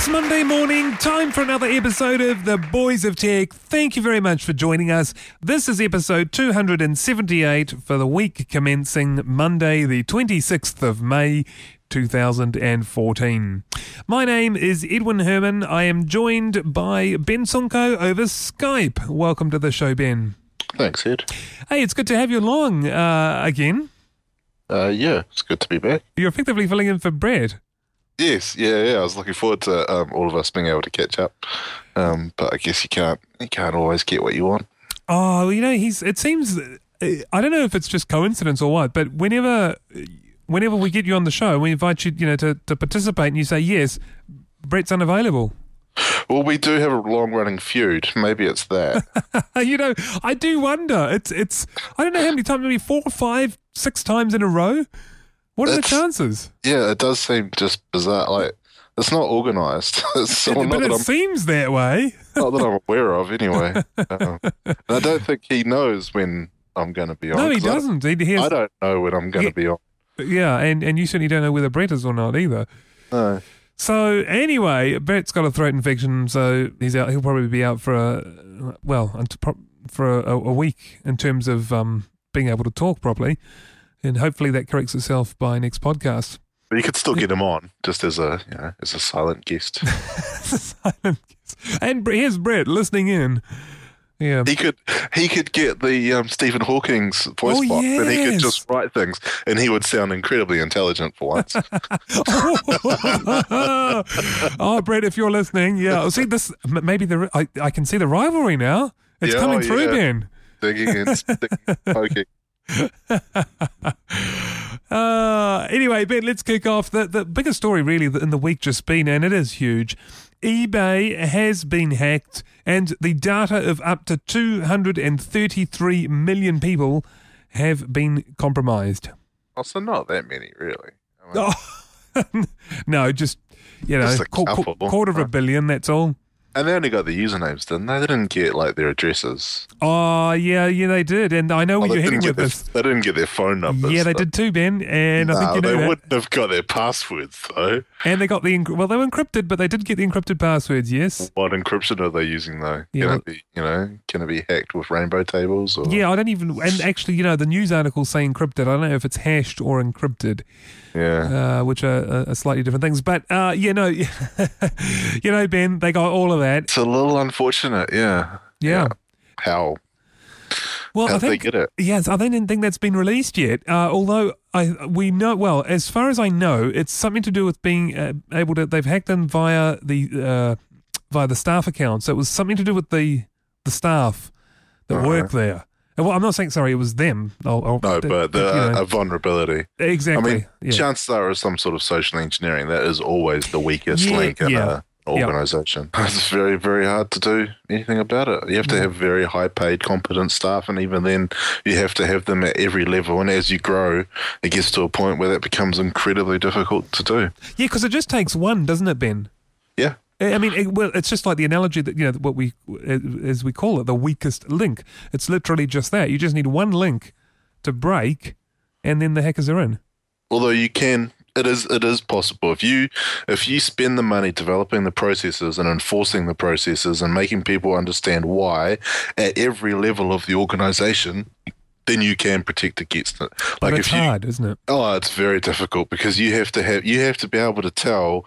It's Monday morning, time for another episode of The Boys of Tech. Thank you very much for joining us. This is episode 278 for the week commencing Monday, the 26th of May, 2014. My name is Edwin Herman. I am joined by Ben Sunko over Skype. Welcome to the show, Ben. Thanks, Ed. Hey, it's good to have you along uh, again. Uh, yeah, it's good to be back. You're effectively filling in for Brad. Yes, yeah, yeah. I was looking forward to um, all of us being able to catch up, um, but I guess you can't. You can't always get what you want. Oh, you know, he's. It seems. I don't know if it's just coincidence or what, but whenever, whenever we get you on the show, we invite you, you know, to, to participate, and you say yes, Brett's unavailable. Well, we do have a long-running feud. Maybe it's that. you know, I do wonder. It's it's. I don't know how many times, maybe four, five, six times in a row. What are It's- the chances? yeah, it does seem just bizarre. Like it's not organised. Not, but it seems that way. not that I'm aware of, anyway. Um, I don't think he knows when I'm going to be on. No, he 'cause I- doesn't. He, he I, don't know when I'm going to be on. yeah, and and you certainly don't know whether Brett is or not either. No. So anyway, Brett's got a throat infection, so he's out. He'll probably be out for a well, for a, a week in terms of um, being able to talk properly, and hopefully that corrects itself by next podcast. But you could still get him on just as a you know as a silent guest. Silent kiss. and here's Brett listening in. Yeah, He could he could get the um, Stephen Hawking's voice Oh, box, and he could just write things, and he would sound incredibly intelligent for once. oh, Brett, if you're listening, yeah. See this? Maybe the I, I can see the rivalry now. It's Yeah, coming oh, through, yeah. Ben. digging and sticking, poking. Uh, anyway, Ben, let's kick off. The, the biggest story, really, in the week just been, and it is huge. eBay has been hacked, and the data of up to 233 million people have been compromised. Oh, so not that many, really. I mean, Oh, no, just, you know, Just a qu- qu- couple. quarter of a billion, that's all. And they only got the usernames, didn't they? They didn't get like their addresses. Oh, yeah, yeah, they did. And I know Oh, where they, you're heading with their, this. they didn't get their phone numbers. Yeah, they did too, Ben. And I think No, you know they that. wouldn't have got their passwords though. And they got the, well, they were encrypted, but they did get the encrypted passwords, yes. What encryption are they using though? Yeah, Can it be, you know, can it be hacked with rainbow tables? Or Yeah, I don't even. And actually, you know, the news articles say encrypted. I don't know if it's hashed or encrypted, yeah. uh, which are, are slightly different things. But uh, you know, you know, Ben, they got all of that. It's a little unfortunate. Yeah. Yeah. How? Well, I How'd they think get it? yes, I don't think that's been released yet. Uh, although I we know well, as far as I know, it's something to do with being uh, able to. They've hacked in via the uh, via the staff account. So it was something to do with the the staff that Uh-huh. work there. Well, I'm not saying sorry, it was them. I'll, I'll, No, but the, you know, a vulnerability. exactly. I mean, yeah. chances are, is some sort of social engineering. That is always the weakest Yeah, link in yeah, a organization. It's very, very hard to do anything about it. You have to mm. have very high-paid, competent staff, and even then, you have to have them at every level. And as you grow, it gets to a point where that becomes incredibly difficult to do. Yeah, because it just takes one, doesn't it, Ben? Yeah. I mean, it, well, it's just like the analogy that you know what we, as we call it, the weakest link. It's literally just that. You just need one link to break, and then the hackers are in. Although you can, it is it is possible if you if you spend the money developing the processes and enforcing the processes and making people understand why at every level of the organization, then you can protect against it. But Like it's if you hard, isn't it? oh, it's very difficult because you have to have you have to be able to tell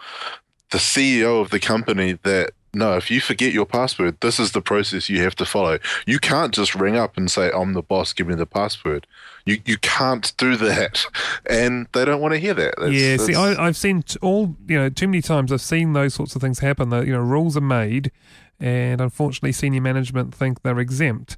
the CEO of the company that no, if you forget your password, this is the process you have to follow. You can't just ring up and say, "I'm the boss, give me the password." You you can't do that, and they don't want to hear that. That's, yeah. See, that's- I, I've seen t- all you know too many times. I've seen those sorts of things happen. That you know rules are made, and unfortunately, senior management think they're exempt.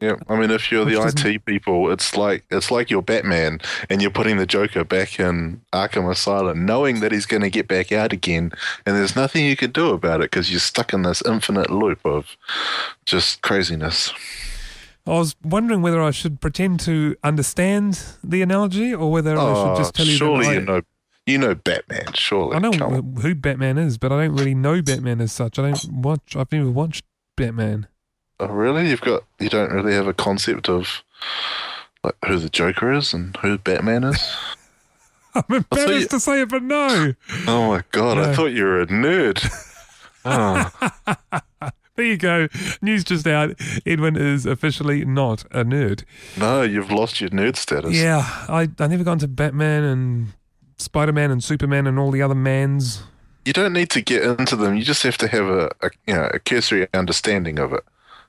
Yeah, I mean, if you're Which the doesn't- IT people, it's like it's like you're Batman, and you're putting the Joker back in Arkham Asylum, knowing that he's going to get back out again, and there's nothing you can do about it because you're stuck in this infinite loop of just craziness. I was wondering whether I should pretend to understand the analogy or whether I should just tell you Oh, surely that I, you know, you know Batman. Surely, I know Come on. wh- who Batman is, but I don't really know Batman as such. I don't watch. I've never watched Batman. Oh, really? You've got you don't really have a concept of like who the Joker is and who Batman is. I'm embarrassed you- to say it, but no. oh my god! No. I thought you were a nerd. Oh, There you go. News just out. Edwin is officially not a nerd. no, you've lost your nerd status. Yeah, I I never got into Batman and Spider Man and Superman and all the other mans. you don't need to get into them. You just have to have a, a you know a cursory understanding of it.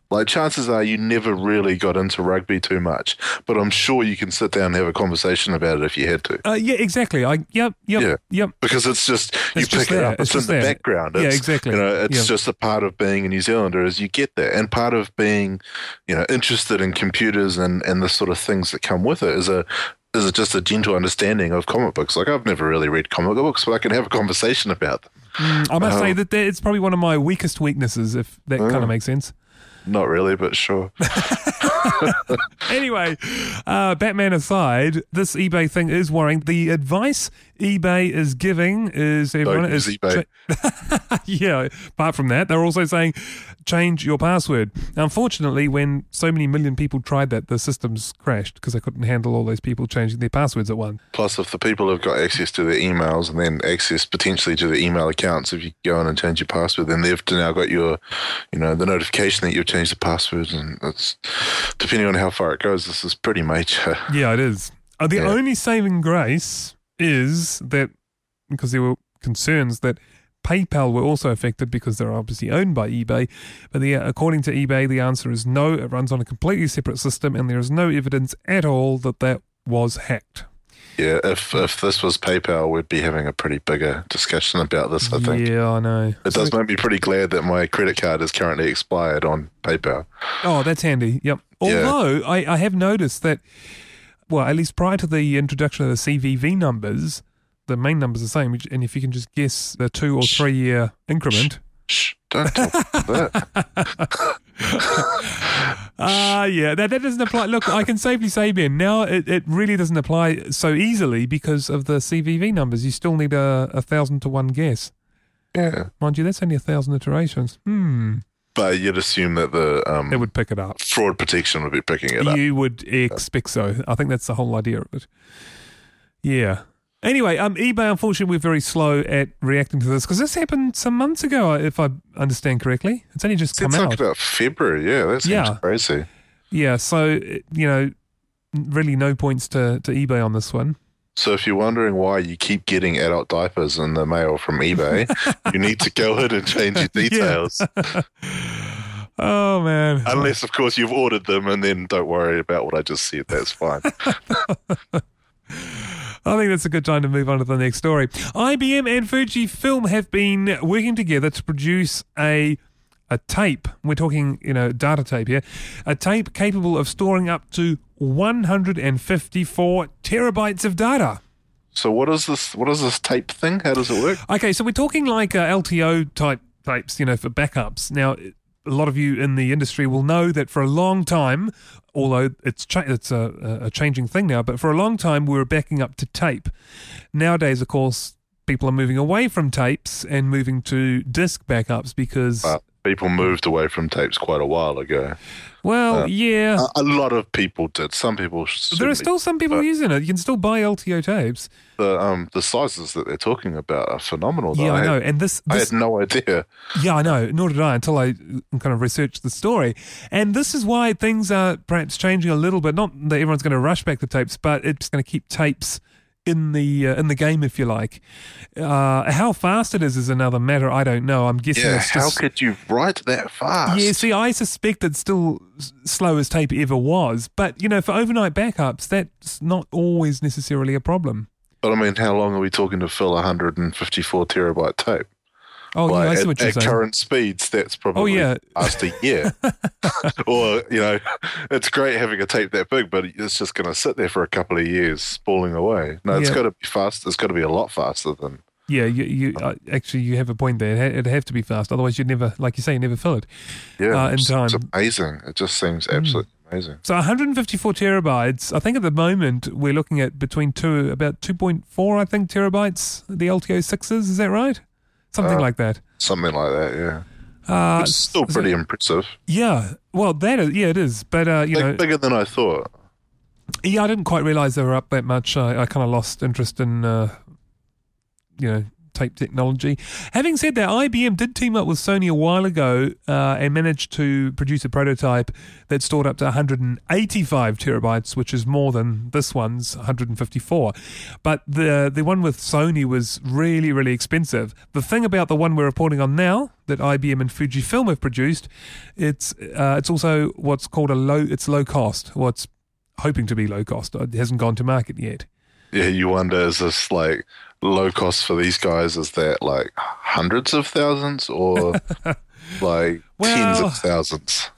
Like chances are you never really got into rugby too much, but I'm sure you can sit down and have a conversation about it if you had to. Uh, yeah, exactly. I yep yep Yeah. yep. Because it's just you It's just pick it up. It's It's, in the there. background. Yeah, exactly. You know, it's Yeah. just a part of being a New Zealander is you get that, and part of being, you know, interested in computers and and the sort of things that come with it is a is just a gentle understanding of comic books. Like I've never really read comic books, but I can have a conversation about them. Mm, I must Oh. say that it's probably one of my weakest weaknesses, if that kind Oh. of makes sense. Not really, but sure. Anyway, uh, Batman aside, this eBay thing is worrying. The advice eBay is giving is everyone is eBay. cha- yeah. Apart from that, they're also saying change your password. Unfortunately, when so many million people tried that, the systems crashed because they couldn't handle all those people changing their passwords at once. Plus, if the people have got access to their emails and then access potentially to their email accounts, if you go in and change your password, then they've now got your, you know, the notification that you've changed the password, and it's depending on how far it goes. This is pretty major. Yeah, it is. Uh, the Yeah. only saving grace is that because there were concerns that PayPal were also affected because they're obviously owned by eBay. But the, according to eBay, the answer is no. It runs on a completely separate system, and there is no evidence at all that that was hacked. Yeah, if if this was PayPal, we'd be having a pretty bigger discussion about this. I think Yeah, I know. it So- does make me pretty glad that my credit card is currently expired on PayPal. Oh, that's handy. Yep. Yeah. Although I, I have noticed that, well, at least prior to the introduction of the CVV numbers, the main number's are the same. And if you can just guess the two or three year increment, Shh, don't talk about that. Ah, yeah, that, that doesn't apply. Look, I can safely say, Ben, now it, it really doesn't apply so easily because of the CVV numbers. You still need a, a thousand to one guess. Yeah, Mind you, that's only a thousand iterations. Hmm. But you'd assume that the um, It would pick it up. fraud protection would be picking it up. You would expect so. I think that's the whole idea of it. Yeah. Anyway, um, eBay, unfortunately, we're very slow at reacting to this because this happened some months ago, if I understand correctly. It's only just come It's like out. about February. Yeah, that seems Yeah. crazy. Yeah, so, you know, really no points to, to eBay on this one. So if you're wondering why you keep getting adult diapers in the mail from eBay, you need to go in and change your details. Oh, man. Unless, of course, you've ordered them, and then don't worry about what I just said. That's fine. I think that's a good time to move on to the next story. IBM and Fujifilm have been working together to produce a a tape. We're talking, you know, data tape here. A tape capable of storing up to 154 terabytes of data. so what is this? What is this tape thing? How does it work? Okay, so we're talking like uh, LTO type tapes, you know, for backups. Now, a lot of you in the industry will know that for a long time, although it's cha- it's a, a changing thing now, but for a long time we were backing up to tape. Nowadays, of course, people are moving away from tapes and moving to disk backups because, Uh, people moved away from tapes quite a while ago. well, uh, yeah. A, a lot of people did. Some people. there are still some people using it. You can still buy LTO tapes. the um the sizes that they're talking about are phenomenal. though. Yeah, I had- know. And this, I this had no idea. Yeah, I know. Nor did I until I kind of researched the story. And this is why things are perhaps changing a little bit. Not that everyone's going to rush back to tapes, but it's going to keep tapes in the uh, in the game, if you like. Uh, how fast it is is another matter. I don't know. I'm guessing Yeah, it's how could you write that fast? yeah, see, I suspect it's still slow as tape ever was. But, you know, for overnight backups, that's not always necessarily a problem. But I mean, how long are we talking to fill a 154 terabyte tape? Oh, yeah, I see at, what you're at saying. current speeds, that's probably Oh, yeah. past a year. or, you know, it's great having a tape that big, but it's just going to sit there for a couple of years, spalling away. No, it's Yeah. got to be fast. It's got to be a lot faster than. Yeah, you, you uh, actually you have a point there. It'd have to be fast, otherwise you'd never, like you say, you never fill it. Yeah, Uh, in it's, it's time. Hmm. amazing. It just seems absolutely amazing. So 154 terabytes. I think at the moment we're looking at between two, about 2.4, I think terabytes. The LTO sixes, is that right? Something Uh, like that. Something like that, yeah. Uh, It's still so- pretty impressive. yeah. Well, that is, yeah, it is. But uh, you Big- know, bigger than I thought. yeah, I didn't quite realize they were up that much. I, I kind of lost interest in, uh, you know, tape technology. Having said that, IBM did team up with Sony a while ago uh, and managed to produce a prototype that stored up to 185 terabytes, which is more than this one's 154. But the the one with Sony was really really expensive. The thing about the one we're reporting on now that IBM and Fujifilm have produced, it's uh, it's also what's called a low. It's low cost. What's hoping to be low cost. It hasn't gone to market yet. Yeah, you wonder is this like low cost for these guys? Is that like hundreds of thousands or like tens of thousands?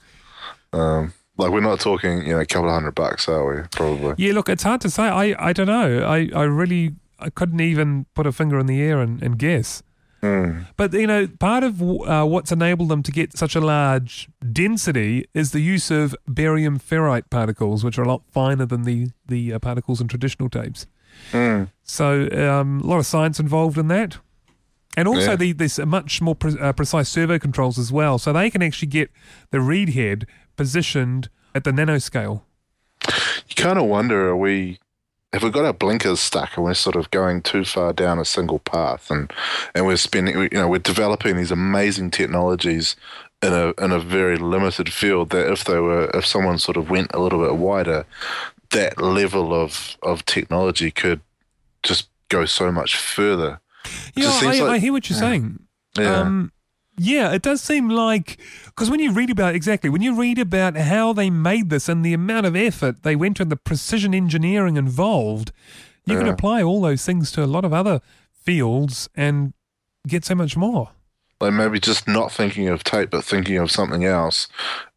Um, like we're not talking, you know, a couple of hundred bucks, are we? Probably. Yeah, look, it's hard to say. I, I don't know. I, I really I couldn't even put a finger in the air and, and guess. Mm. But you know, part of uh, what's enabled them to get such a large density is the use of barium ferrite particles, which are a lot finer than the the uh, particles in traditional tapes. Mm. So um, a lot of science involved in that. And also, Yeah. the, there's much more pre- uh, precise servo controls as well. So they can actually get the read head positioned at the nanoscale. You kind of wonder, are we, have we got our blinkers stuck and we're sort of going too far down a single path and, and we're spending, you know, we're developing these amazing technologies in a, in a very limited field that if they were, if someone sort of went a little bit wider, that level of, of technology could just go so much further. Yeah, I, like- I hear what you're saying. Yeah. Um, yeah, it does seem like because when you read about exactly when you read about how they made this and the amount of effort they went to and the precision engineering involved, you can apply all those things to a lot of other fields and get so much more. like maybe just not thinking of tape but thinking of something else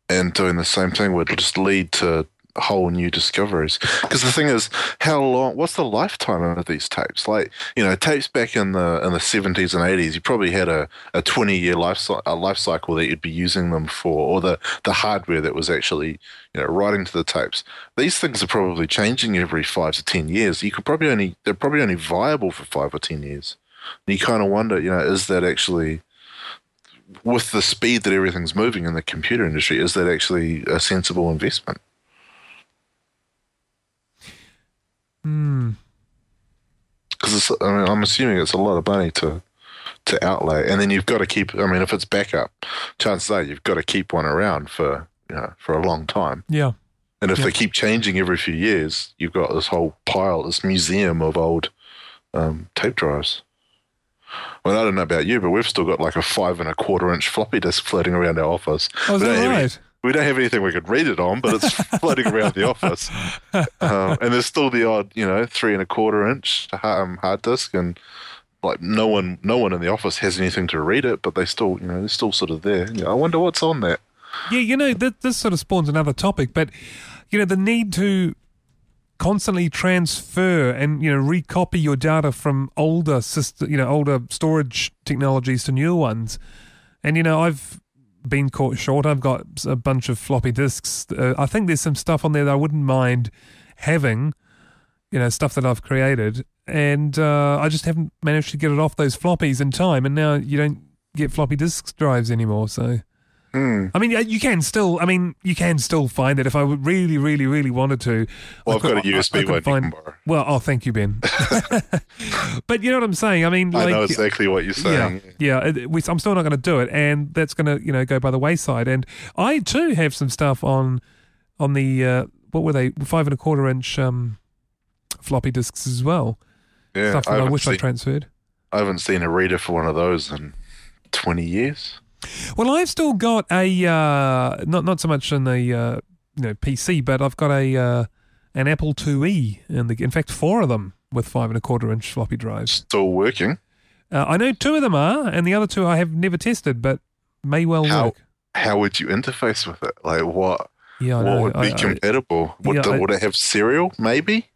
and doing the same thing would just lead to whole new discoveries. Because the thing is how long what's the lifetime of these tapes? Like you know tapes back in the in the 70s and 80s you probably had a, a 20 year life, a life cycle that you'd be using them for or the the hardware that was actually you know writing to the tapes. These things are probably changing every five to ten years. You could probably only they're probably only viable for five or ten years. And you kind of wonder you know is that actually with the speed that everything's moving in the computer industry, is that actually a sensible investment? Hmm. Because I mean, I'm assuming it's a lot of money to to outlay, and then you've got to keep. I mean, if it's backup, chances are you've got to keep one around for you know for a long time. Yeah. And if Yeah. they keep changing every few years, you've got this whole pile, this museum of old um, tape drives. Well, I don't know about you, but we've still got like a five and a quarter inch floppy disk floating around our office. Oh, is that right? We don't have anything we could read it on, but it's floating around the office. Um, and there's still the odd, you know, three and a quarter inch um, hard disk, and like no one, no one in the office has anything to read it, but they still, you know, they're still sort of there. You know, I wonder what's on that. Yeah, you know, th- this sort of spawns another topic, but, you know, the need to constantly transfer and, you know, recopy your data from older system, you know, older storage technologies to newer ones. And, you know, I've been caught short. I've got a bunch of floppy disks. Uh, I think there's some stuff on there that I wouldn't mind having, you know, stuff that I've created. And uh, I just haven't managed to get it off those floppies in time. And now you don't get floppy disk drives anymore. So. Hmm. I mean, you can still. I mean, you can still find it if I really, really, really wanted to. Well, I I've got a could- I- I USB find-. Well, oh, thank you, Ben. but you know what I'm saying. I mean, I like, know exactly what you're saying. yeah, yeah. it- we- I'm still not going to do it, and that's going to, you know, go by the wayside. And I too have some stuff on, on the uh, what were they, five and a quarter inch um, floppy disks as well. Yeah, stuff I, that I, haven't wish I transferred. I haven't seen a reader for one of those in 20 years. Well, I've still got a uh, not not so much in the uh, you know PC, but I've got a uh, an Apple IIe, and the, in fact four of them with five and a quarter inch floppy drives. Still working. Uh, I know two of them are, and the other two I have never tested, but may well How- work. How would you interface with it? Like what? Yeah, what know. would be I, I- compatible? Would, yeah, the, I- would it have serial? Maybe.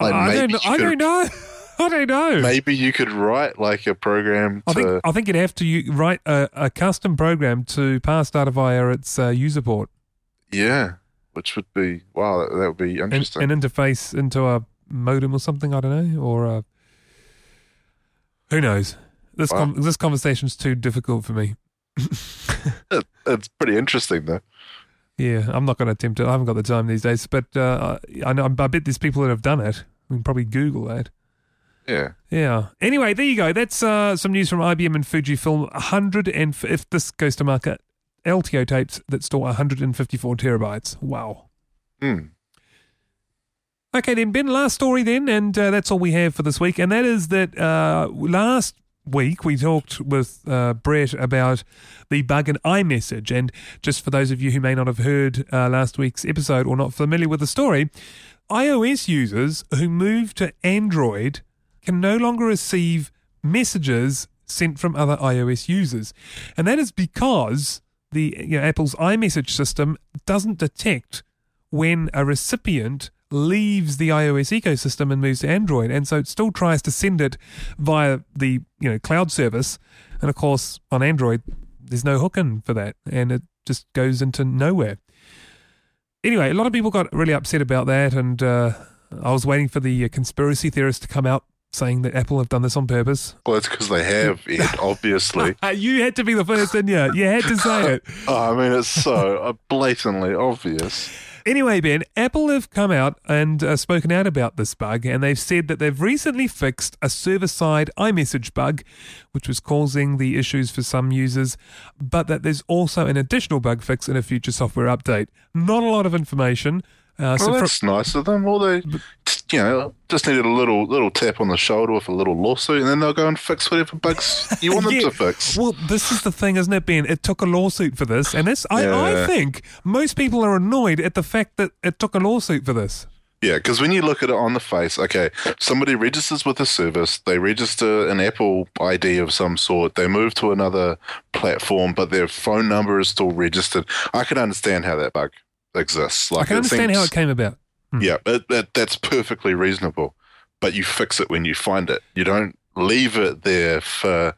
Like I maybe don't. I don't know. I don't know. Maybe you could write like a program I think I think you'd have to write a, a custom program to pass data via its uh, user port yeah, which would be wow. That, that would be interesting. an, interface into a modem or something. I don't know, or a, who knows. This Wow. com- this conversation's too difficult for me. It- it's pretty interesting though. Yeah, I'm not going to attempt it. I haven't got the time these days. But uh, I know. I bet there's people that have done it. We can probably Google that. Yeah. Yeah. Anyway, there you go. That's uh, some news from IBM and Fujifilm. 100 and f- if this goes to market, LTO tapes that store 154 terabytes. Wow. Hmm. Okay, then Ben, last story then, and uh, that's all we have for this week, and that is that uh, last week we talked with uh, Brett about the bug in iMessage, and just for those of you who may not have heard uh, last week's episode or not familiar with the story, iOS users who move to Android can no longer receive messages sent from other iOS users, and that is because the you know, Apple's iMessage system doesn't detect when a recipient leaves the iOS ecosystem and moves to Android, and so it still tries to send it via the you know cloud service, and of course on Android there's no hook in for that, and it just goes into nowhere. Anyway, a lot of people got really upset about that, and uh, I was waiting for the uh, conspiracy theorists to come out saying that Apple have done this on purpose. Well, it's because they have, Ed, obviously. you had to be the first, didn't you? You had to say it. oh, I mean, it's so uh, blatantly obvious. Anyway, Ben, Apple have come out and uh, spoken out about this bug, and they've said that they've recently fixed a server side iMessage bug, which was causing the issues for some users, but that there's also an additional bug fix in a future software update. Not a lot of information. Uh, so Well, that's nice of them. Well, they, just, you know, just needed a little little tap on the shoulder with a little lawsuit, and then they'll go and fix whatever bugs you want them to fix. Well, this is the thing, isn't it, Ben? It took a lawsuit for this, and this I, I think most people are annoyed at the fact that it took a lawsuit for this. Yeah, because when you look at it on the face, okay, somebody registers with a service, they register an Apple ID of some sort, they move to another platform, but their phone number is still registered. I can understand how that bug exists. Like I can understand how it came about. Yeah, it, it, that's perfectly reasonable. But you fix it when you find it. You don't leave it there for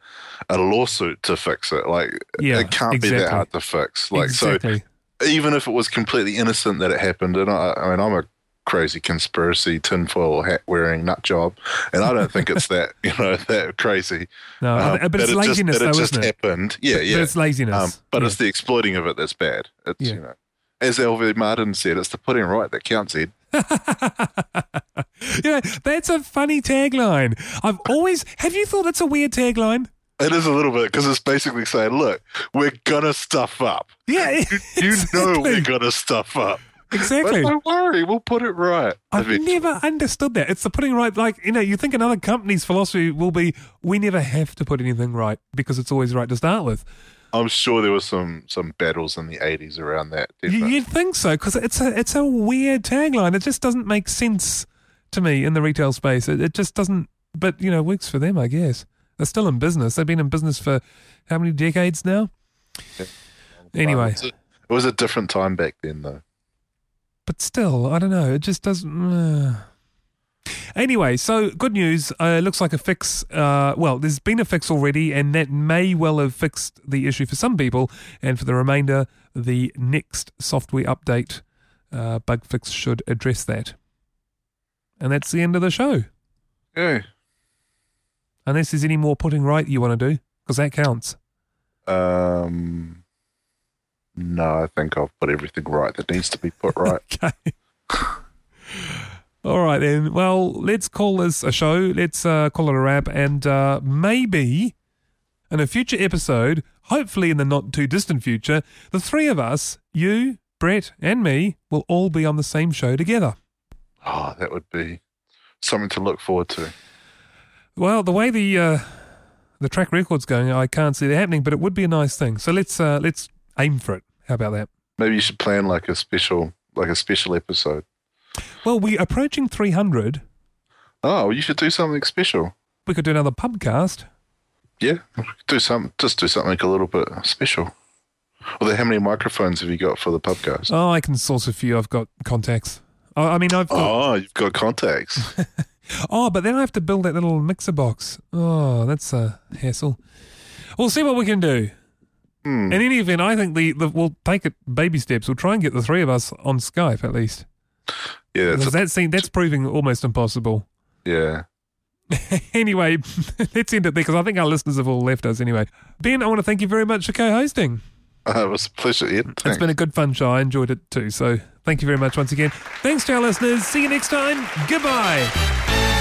a lawsuit to fix it. Like Yeah, it can't be that hard to fix. Like exactly. so, even if it was completely innocent that it happened, and I, I mean, I'm a crazy conspiracy tinfoil hat wearing nut job, and I don't think it's that you know that crazy. No, Um, but that it's it just- laziness, though, it just isn't it? happened. Yeah, yeah. But it's laziness. Um, but Yeah. it's the exploiting of it that's bad. It's Yeah. you know, as Elvie Martin said, it's the putting right that counts, Ed. you know, that's a funny tagline. I've always have you thought that's a weird tagline? It is a little bit because it's basically saying, "Look, we're gonna stuff up. Yeah, You know we're gonna stuff up. exactly. But don't worry, we'll put it right." I've Eventually. never understood that. It's the putting right, like, you know, you think another company's philosophy will be we never have to put anything right because it's always right to start with. I'm sure there was some some battles in the '80s around that. Definitely. you'd think so because it's a, it's a weird tagline. It just doesn't make sense to me in the retail space. It, it just doesn't, but, you know, works for them, I guess. They're still in business. They've been in business for how many decades now? Anyway. It was a- it was a different time back then, though. but still, I don't know. It just doesn't. Uh. Anyway, so good news. Uh, it looks like a fix. Uh, well, there's been a fix already, and that may well have fixed the issue for some people. And for the remainder, the next software update uh, bug fix should address that. And that's the end of the show. Yeah. Unless there's any more putting right you want to do, because that counts. Um. No, I think I've put everything right that needs to be put right. Okay. All right then. Well, let's call this a show. Let's uh, call it a wrap, and uh, maybe in a future episode, hopefully in the not too distant future, the three of us, you, Brett, and me, will all be on the same show together. oh, that would be something to look forward to. Well, the way the uh, the track record's going, I can't see that happening, but it would be a nice thing. So let's uh, let's aim for it. How about that? Maybe you should plan like a special, like a special episode. Well, we're approaching 300. Oh, you should do something special. we could do another pubcast. Yeah, do some, just do something like a little bit special. Well, how many microphones have you got for the podcast? Oh, I can source a few. I've got contacts. I I mean, I've got. Oh, you've got contacts. Oh, but then I have to build that little mixer box. Oh, that's a hassle. We'll see what we can do. Hmm. In any event, I think the, the we'll take it baby steps. We'll try and get the three of us on Skype at least. Yeah, that's that seem, that's proving almost impossible. yeah. anyway, let's end it there because I think our listeners have all left us anyway. Ben, I want to thank you very much for co-hosting. Uh, it was a pleasure, Ed. It's been a good fun show. I enjoyed it too. So thank you very much once again. Thanks to our listeners. See you next time. Goodbye.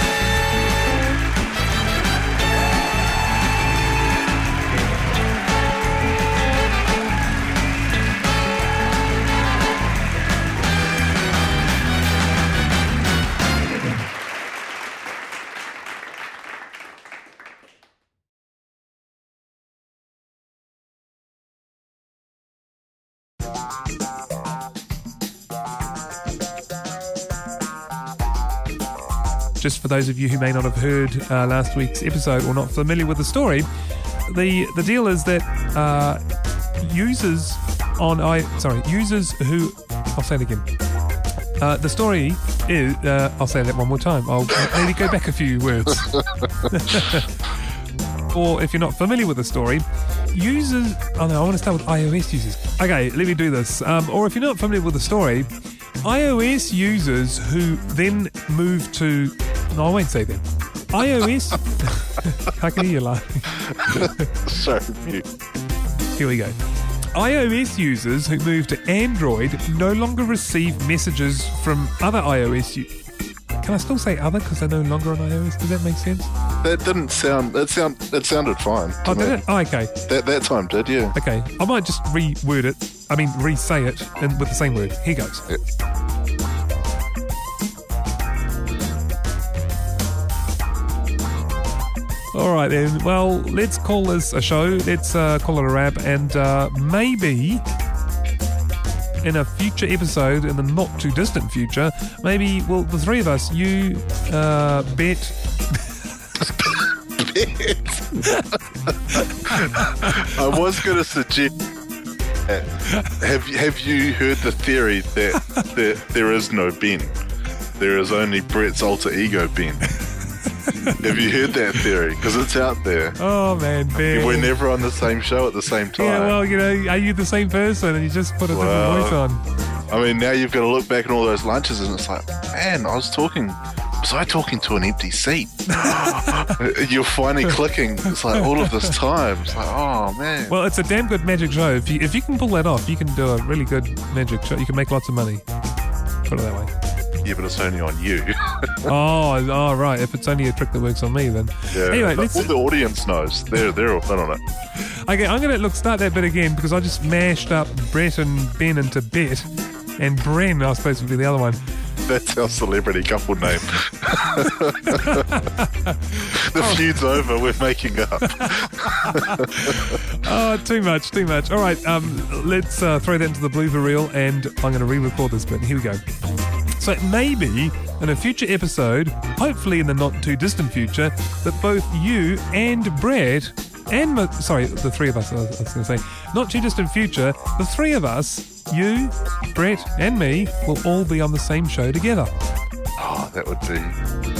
Just for those of you who may not have heard uh, last week's episode or not familiar with the story, the the deal is that uh, users on i sorry users who I'll say it again. Uh, the story is uh, I'll say that one more time. I'll maybe go back a few words. or if you're not familiar with the story, users. Oh no, I want to start with iOS users. Okay, let me do this. Um, or if you're not familiar with the story, iOS users who then move to. No, I won't say them. iOS. I can hear you laughing. so mute. Here we go. iOS users who move to Android no longer receive messages from other iOS. U- Can I still say other because they're no longer on iOS? Does that make sense? That didn't sound. That sound. That sounded fine. Oh, did me. it? Oh, okay. That that time did, yeah. Okay, I might just reword it. I mean, re-say it in, with the same word. Here goes. All right then. Well, let's call this a show. Let's uh, call it a wrap, and uh, maybe in a future episode, in the not too distant future, maybe well, the three of us, you, uh, Bet, I was going to suggest. Have have you heard the theory that that there is no Ben? There is only Brett's alter ego Ben. Have you heard that theory? Because it's out there. Oh man, Ben. We're never on the same show at the same time. Yeah, well, you know, are you the same person? And you just put a Well, different voice on. I mean, now you've got to look back at all those lunches, and it's like, man, I was talking. Was I talking to an empty seat? You're finally clicking. It's like all of this time. It's like, oh man. Well, it's a damn good magic show. If you if you can pull that off, you can do a really good magic show. You can make lots of money. Put it that way. Yeah, but it's only on you. Oh, oh, right. If it's only a trick that works on me, then. yeah. Anyway, let's. all the audience knows. They're they're all in on it. Okay, I'm gonna look start that bit again because I just mashed up Brett and Ben into Bet, and Bren I suppose would be the other one. That's our celebrity couple name. the feud's over. We're making up. Oh, too much, too much. All right, um, let's uh, throw that into the blooper reel, and I'm going to re-record this bit. Here we go. So maybe in a future episode, hopefully in the not too distant future, that both you and Brad and my, sorry, the three of us. I was, was going to say not too distant future. The three of us, you, Brett, and me, will all be on the same show together. Oh, that would be